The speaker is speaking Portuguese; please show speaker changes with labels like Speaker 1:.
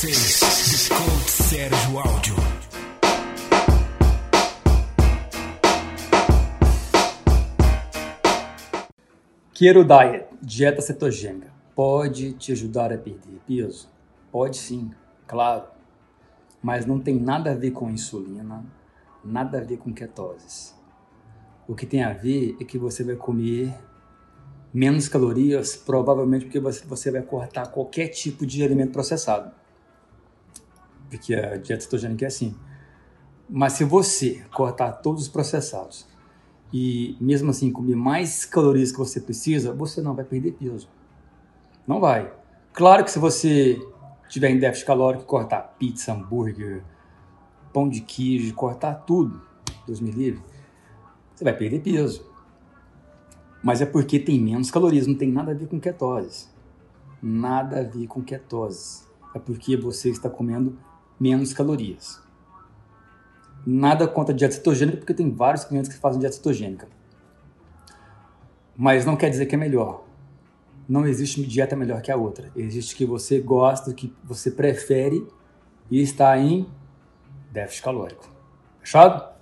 Speaker 1: vocês, Sérgio Áudio.
Speaker 2: Keto Diet, dieta cetogênica, pode te ajudar a perder peso? Pode sim, claro. Mas não tem nada a ver com insulina, nada a ver com ketoses. O que tem a ver é que você vai comer menos calorias, provavelmente porque você vai cortar qualquer tipo de alimento processado. Porque a dieta cetogênica é assim. Mas se você cortar todos os processados e mesmo assim comer mais calorias que você precisa, você não vai perder peso. Não vai. Claro que se você tiver em déficit calórico, cortar pizza, hambúrguer, pão de queijo, cortar tudo, Deus me livre, você vai perder peso. Mas é porque tem menos calorias, não tem nada a ver com ketose. Nada a ver com ketose. É porque você está comendo menos calorias. Nada contra a dieta cetogênica, porque tem vários clientes que fazem dieta cetogênica. Mas não quer dizer que é melhor. Não existe dieta melhor que a outra. Existe que você gosta, que você prefere e está em déficit calórico. Fechado?